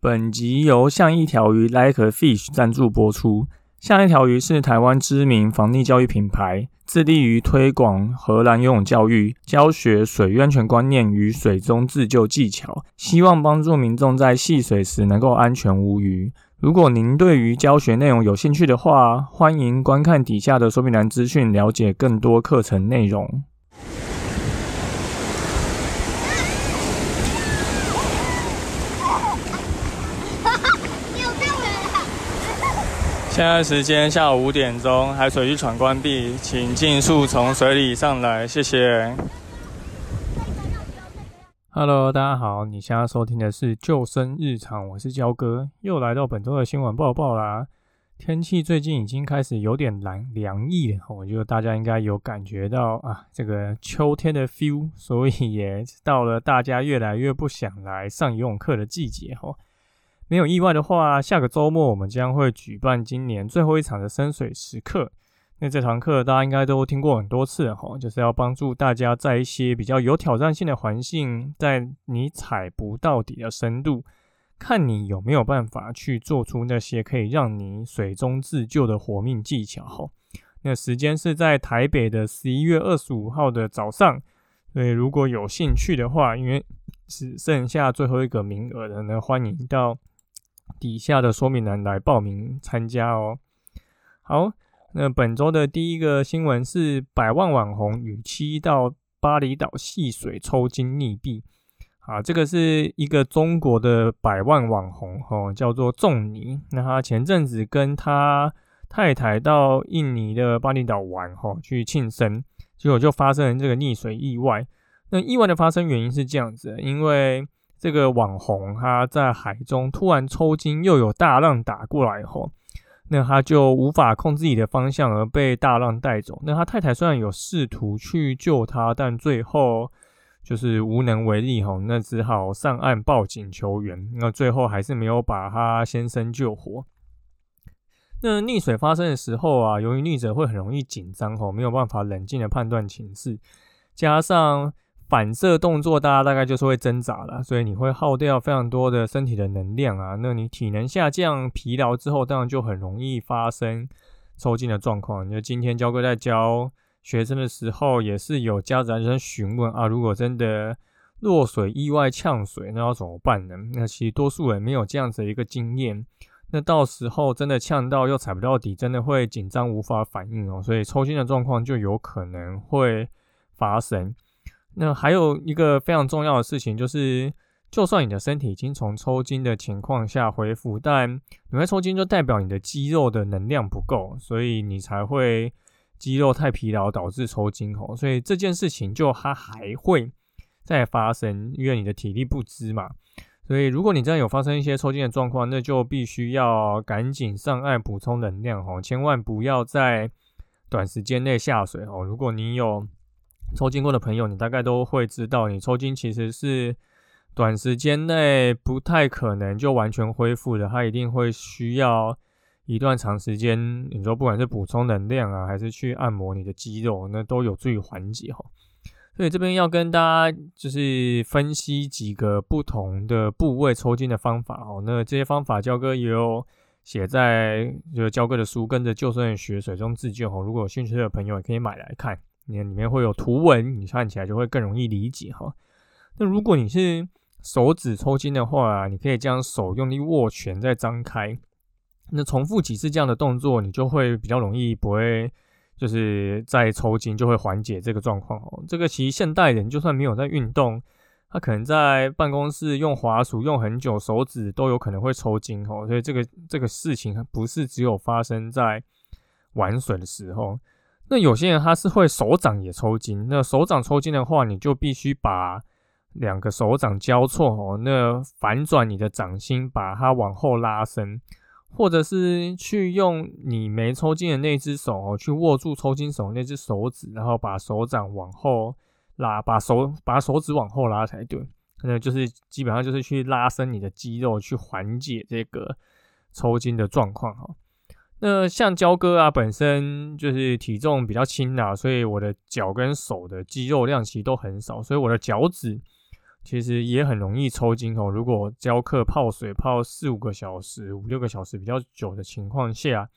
本集由像一条鱼 Like a Fish 赞助播出。像一条鱼是台湾知名防溺教育品牌，致力于推广荷兰游泳教育，教学水安全观念与水中自救技巧，希望帮助民众在戏水时能够安全无虞。如果您对于教学内容有兴趣的话，欢迎观看底下的说明栏资讯，了解更多课程内容。现在时间下午五点钟，海水浴场关闭，请尽速从水里上来，谢谢。Hello，大家好，你现在收听的是救生日常，我是焦哥，又来到本周的新闻报报啦。天气最近已经开始有点凉凉意了，我觉得大家应该有感觉到啊，这个秋天的 feel，所以也到了大家越来越不想来上游泳课的季节哈。没有意外的话，下个周末我们将会举办今年最后一场的深水时刻。那这堂课大家应该都听过很多次哈，就是要帮助大家在一些比较有挑战性的环境，在你踩不到底的深度，看你有没有办法去做出那些可以让你水中自救的活命技巧哈。那时间是在台北的十一月二十五号的早上，所以如果有兴趣的话，因为只剩下最后一个名额的呢，欢迎到。底下的说明栏来报名参加哦。好，那本周的第一个新闻是百万网红与妻到巴厘岛戏水抽筋溺毙。啊，这个是一个中国的百万网红哦，叫做仲尼。那他前阵子跟他太太到印尼的巴厘岛玩哈，去庆生，结果就发生了这个溺水意外。那意外的发生原因是这样子，因为。这个网红他在海中突然抽筋，又有大浪打过来后，那他就无法控制自己的方向而被大浪带走。那他太太虽然有试图去救他，但最后就是无能为力哈，那只好上岸报警求援。那最后还是没有把他先生救活。那溺水发生的时候啊，由于溺者会很容易紧张吼，没有办法冷静的判断情势，加上。反射动作，大家大概就是会挣扎了，所以你会耗掉非常多的身体的能量啊。那你体能下降、疲劳之后，当然就很容易发生抽筋的状况。就今天教哥在教学生的时候，也是有家长在询问啊，如果真的落水意外呛水，那要怎么办呢？那其实多数人没有这样子一个经验，那到时候真的呛到又踩不到底，真的会紧张无法反应哦，所以抽筋的状况就有可能会发生。那还有一个非常重要的事情，就是就算你的身体已经从抽筋的情况下恢复，但你会抽筋就代表你的肌肉的能量不够，所以你才会肌肉太疲劳导致抽筋吼。所以这件事情就它还会再发生，因为你的体力不支嘛。所以如果你真的有发生一些抽筋的状况，那就必须要赶紧上岸补充能量吼，千万不要在短时间内下水哦。如果你有抽筋过的朋友，你大概都会知道，你抽筋其实是短时间内不太可能就完全恢复的，它一定会需要一段长时间。你说不管是补充能量啊，还是去按摩你的肌肉，那都有助于缓解哈。所以这边要跟大家就是分析几个不同的部位抽筋的方法哦。那这些方法焦哥也有写在就是焦哥的书《跟着救生员学水中自救》哦。如果有兴趣的朋友也可以买来看。你里面会有图文，你看起来就会更容易理解哈。那如果你是手指抽筋的话，你可以将手用力握拳再张开，那重复几次这样的动作，你就会比较容易不会就是在抽筋，就会缓解这个状况哦。这个其实现代人就算没有在运动，他可能在办公室用滑鼠用很久，手指都有可能会抽筋哦。所以这个这个事情不是只有发生在玩水的时候。那有些人他是会手掌也抽筋，那手掌抽筋的话，你就必须把两个手掌交错哦，那反转你的掌心，把它往后拉伸，或者是去用你没抽筋的那只手哦，去握住抽筋手那只手指，然后把手掌往后拉，把手把手指往后拉才对，那就是基本上就是去拉伸你的肌肉，去缓解这个抽筋的状况哈。那像焦哥啊，本身就是体重比较轻啊，所以我的脚跟手的肌肉量其实都很少，所以我的脚趾其实也很容易抽筋哦。如果教课泡水泡四五个小时、五六个小时比较久的情况下，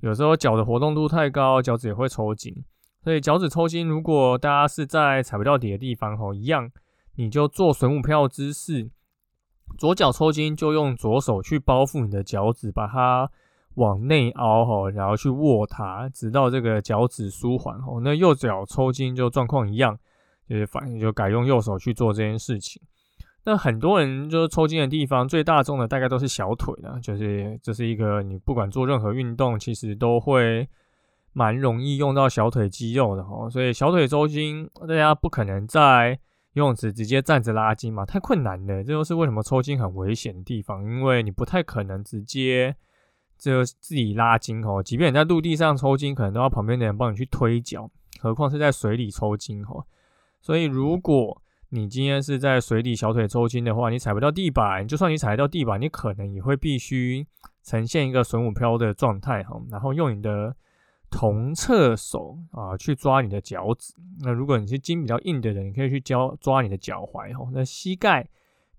有时候脚的活动度太高，脚趾也会抽筋。所以脚趾抽筋，如果大家是在踩不到底的地方吼，一样，你就做水母漂姿势，左脚抽筋就用左手去包覆你的脚趾，把它往内凹吼，然后去握它，直到这个脚趾舒缓吼。那右脚抽筋就状况一样。就是反就改用右手去做这件事情。那很多人就是抽筋的地方，最大众的大概都是小腿的，就是这是一个你不管做任何运动，其实都会蛮容易用到小腿肌肉的哈。所以小腿抽筋，大家不可能在游泳池直接站着拉筋嘛，太困难了。这就是为什么抽筋很危险的地方，因为你不太可能直接就自己拉筋哦。即便你在陆地上抽筋，可能都要旁边的人帮你去推脚，何况是在水里抽筋哦。所以，如果你今天是在水里小腿抽筋的话，你踩不到地板，就算你踩到地板，你可能也会必须呈现一个水母漂的状态哈。然后用你的同侧手啊去抓你的脚趾。那如果你是筋比较硬的人，你可以去教抓你的脚踝哈。那膝盖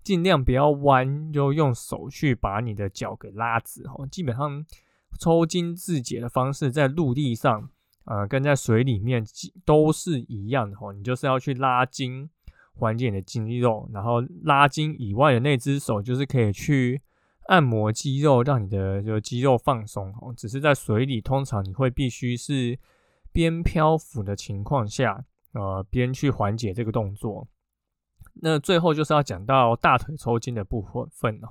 尽量不要弯，就用手去把你的脚给拉直哦。基本上抽筋自解的方式在陆地上。呃，跟在水里面都是一样的吼，你就是要去拉筋，缓解你的筋肉，然后拉筋以外的那只手就是可以去按摩肌肉，让你的就肌肉放松哦。只是在水里，通常你会必须是边漂浮的情况下，呃，边去缓解这个动作。那最后就是要讲到大腿抽筋的部分哦。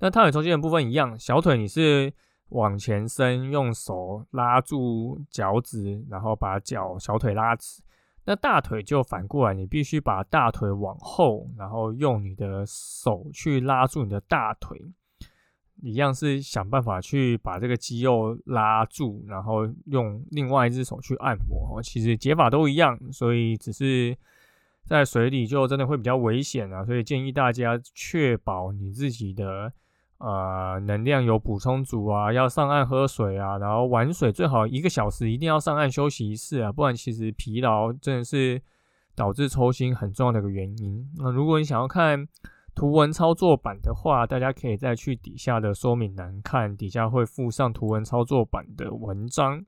那大腿抽筋的部分一样，小腿你是。往前伸，用手拉住脚趾，然后把脚小腿拉直。那大腿就反过来，你必须把大腿往后，然后用你的手去拉住你的大腿，一样是想办法去把这个肌肉拉住，然后用另外一只手去按摩。其实解法都一样，所以只是在水里就真的会比较危险啊，所以建议大家确保你自己的。呃，能量有补充足啊，要上岸喝水啊，然后玩水最好一个小时一定要上岸休息一次啊，不然其实疲劳真的是导致抽筋很重要的一个原因。那如果你想要看图文操作版的话，大家可以再去底下的说明栏看，底下会附上图文操作版的文章。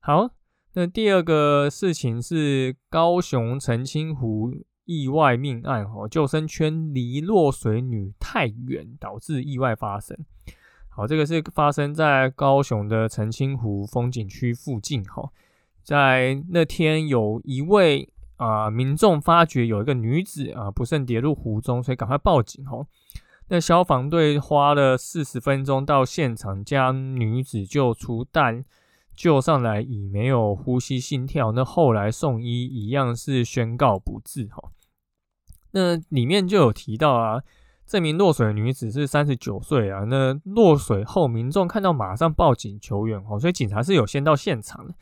好，那第二个事情是高雄澄清湖。意外命案，哈，救生圈离落水女太远，导致意外发生。好，这个是发生在高雄的澄清湖风景区附近，哈，在那天有一位啊民众发觉有一个女子啊不慎跌入湖中，所以赶快报警，哈。那消防队花了四十分钟到现场将女子救出，但救上来已没有呼吸心跳，那后来送医一样是宣告不治，哈。那里面就有提到啊，这名落水女子是三十九岁啊。那落水后，民众看到马上报警求援哦，所以警察是有先到现场的，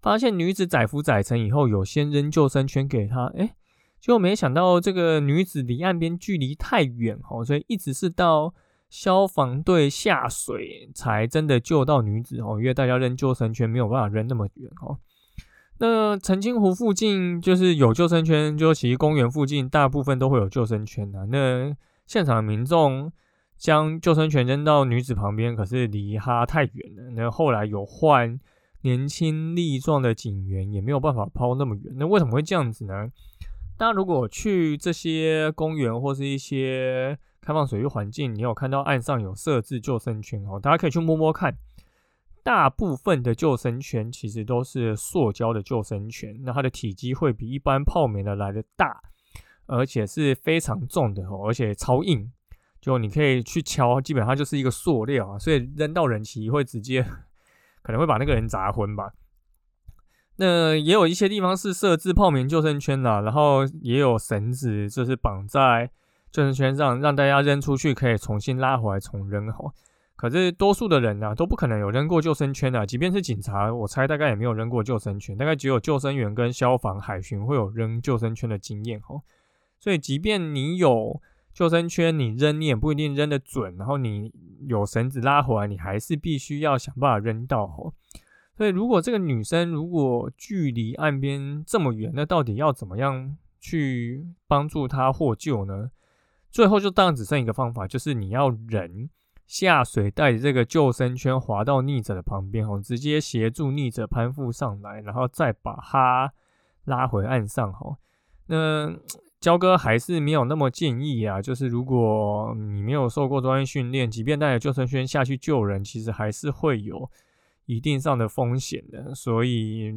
发现女子载浮载沉以后，有先扔救生圈给她，哎，结果没想到这个女子离岸边距离太远哦，所以一直是到消防队下水才真的救到女子哦，因为大家扔救生圈没有办法扔那么远哦。那澄清湖附近就是有救生圈，就其实公园附近大部分都会有救生圈的。那现场民众将救生圈扔到女子旁边，可是离她太远了。那后来有换年轻力壮的警员，也没有办法抛那么远。那为什么会这样子呢？大家如果去这些公园或是一些开放水域环境，你有看到岸上有设置救生圈哦，大家可以去摸摸看。大部分的救生圈其实都是塑胶的救生圈，那它的体积会比一般泡棉的来的大，而且是非常重的哦，而且超硬，就你可以去敲，基本上就是一个塑料啊，所以扔到人其实会直接 可能会把那个人砸昏吧。那也有一些地方是设置泡棉救生圈啦，然后也有绳子，就是绑在救生圈上，让大家扔出去可以重新拉回来重扔哦。可是多数的人呢都不可能有扔过救生圈的，即便是警察，我猜大概也没有扔过救生圈，大概只有救生员跟消防、海巡会有扔救生圈的经验哦。所以，即便你有救生圈，你扔你也不一定扔得准，然后你有绳子拉回来，你还是必须要想办法扔到哦。所以，如果这个女生如果距离岸边这么远，那到底要怎么样去帮助她获救呢？最后就当然只剩一个方法，就是你要人下水，带着这个救生圈滑到溺者的旁边，哦，直接协助溺者攀附上来，然后再把他拉回岸上，吼。那 焦哥还是没有那么建议啊，就是如果你没有受过专业训练，即便带着救生圈下去救人，其实还是会有一定上的风险的，所以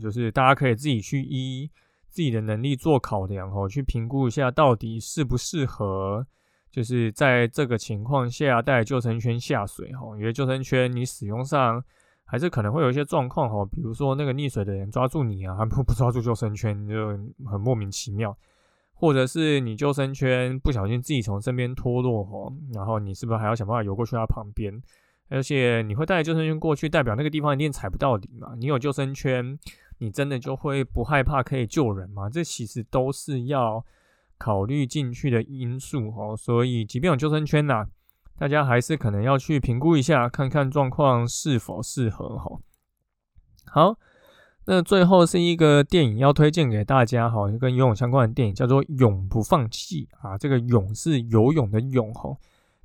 就是大家可以自己去依。自己的能力做考量哦，去评估一下到底适不适合，就是在这个情况下带救生圈下水哈。因为救生圈你使用上还是可能会有一些状况哈，比如说那个溺水的人抓住你啊，他 不不抓住救生圈就很莫名其妙，或者是你救生圈不小心自己从身边脱落哈，然后你是不是还要想办法游过去他旁边？而且你会带救生圈过去，代表那个地方一定踩不到底嘛？你有救生圈。你真的就会不害怕可以救人吗？这其实都是要考虑进去的因素哦。所以，即便有救生圈呐，大家还是可能要去评估一下，看看状况是否适合哈。好，那最后是一个电影要推荐给大家哈，跟游泳相关的电影叫做《永不放弃》啊。这个“泳”是游泳的“泳”哈。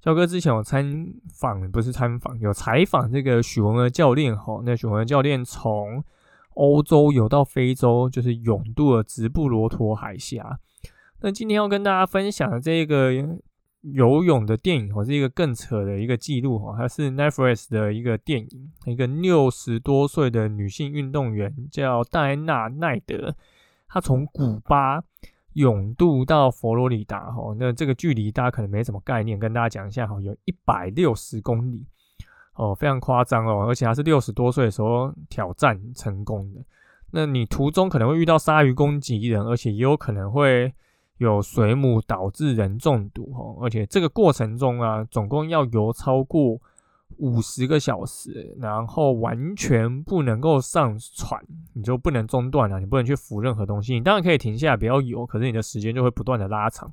肖哥之前有参访，不是参访，有采访这个许文儿教练哈。那许文儿教练从欧洲游到非洲，就是勇渡了直布罗陀海峡。那今天要跟大家分享的这个游泳的电影，哦，是一个更扯的一个记录，哈，它是 Netflix 的一个电影。一个六十多岁的女性运动员叫戴安娜奈德，她从古巴永渡到佛罗里达，哈，那这个距离大家可能没什么概念，跟大家讲一下，哈，有一百六十公里。哦，非常夸张哦，而且还是六十多岁的时候挑战成功的。那你途中可能会遇到鲨鱼攻击人，而且也有可能会有水母导致人中毒哦。而且这个过程中啊，总共要游超过五十个小时，然后完全不能够上船，你就不能中断了，你不能去扶任何东西。你当然可以停下来不要游，可是你的时间就会不断的拉长，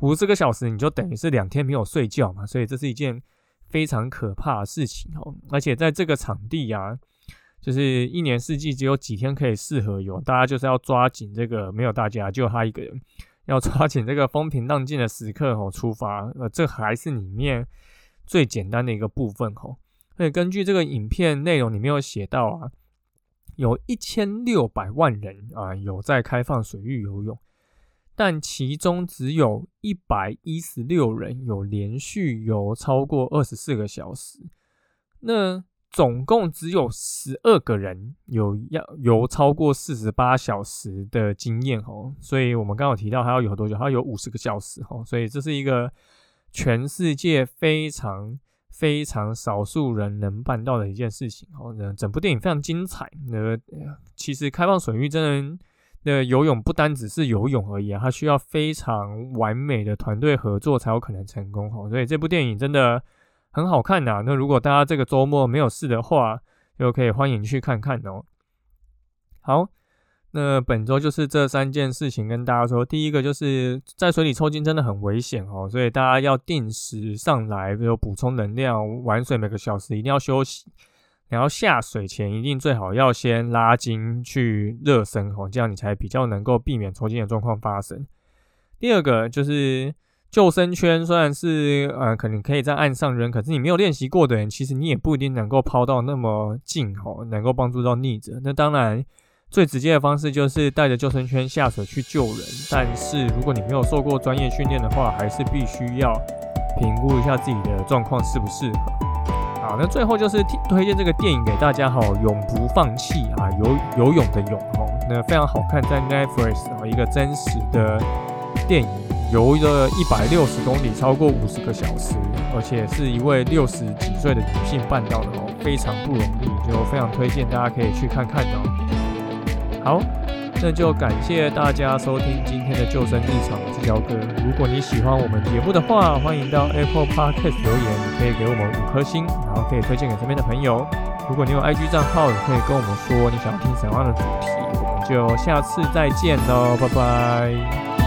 五十个小时你就等于是两天没有睡觉嘛。所以这是一件。非常可怕的事情哦，而且在这个场地呀，就是一年四季只有几天可以适合游，大家就是要抓紧这个，没有大家，就他一个人，要抓紧这个风平浪静的时刻哦，出发。呃，这还是里面最简单的一个部分哦。所以根据这个影片内容里面有写到啊，有一千六百万人啊有在开放水域游泳。但其中只有一百一十六人有连续游超过二十四个小时，那总共只有十二个人有要游超过四十八小时的经验哦。所以我们刚刚提到还要游多久？还要游五十个小时哦。所以这是一个全世界非常非常少数人能办到的一件事情哦。那整部电影非常精彩。那其实开放水域真的。那游泳不单只是游泳而已啊，它需要非常完美的团队合作才有可能成功哈。所以这部电影真的很好看呐。那如果大家这个周末没有事的话，就可以欢迎去看看哦。好，那本周就是这三件事情跟大家说。第一个就是在水里抽筋真的很危险哦，所以大家要定时上来，比如补充能量，玩水每个小时一定要休息。然后下水前一定最好要先拉筋去热身哦，这样你才比较能够避免抽筋的状况发生。第二个就是救生圈，虽然是呃可能可以在岸上扔，可是你没有练习过的人，其实你也不一定能够抛到那么近哦，能够帮助到溺者。那当然最直接的方式就是带着救生圈下水去救人，但是如果你没有受过专业训练的话，还是必须要评估一下自己的状况适不适合。好，那最后就是推荐这个电影给大家哈，永不放弃啊，游游泳的泳哦，那非常好看，在 Netflix 啊，一个真实的电影，游了一百六十公里，超过五十个小时，而且是一位六十几岁的女性办到的哦，非常不容易，就非常推荐大家可以去看看哦。好。那就感谢大家收听今天的救生立场，我是焦哥。如果你喜欢我们节目的话，欢迎到 Apple Podcast 留言，你可以给我们五颗星，然后可以推荐给身边的朋友。如果你有 IG 账号，也可以跟我们说你想要听什么样的主题，我们就下次再见喽，拜拜。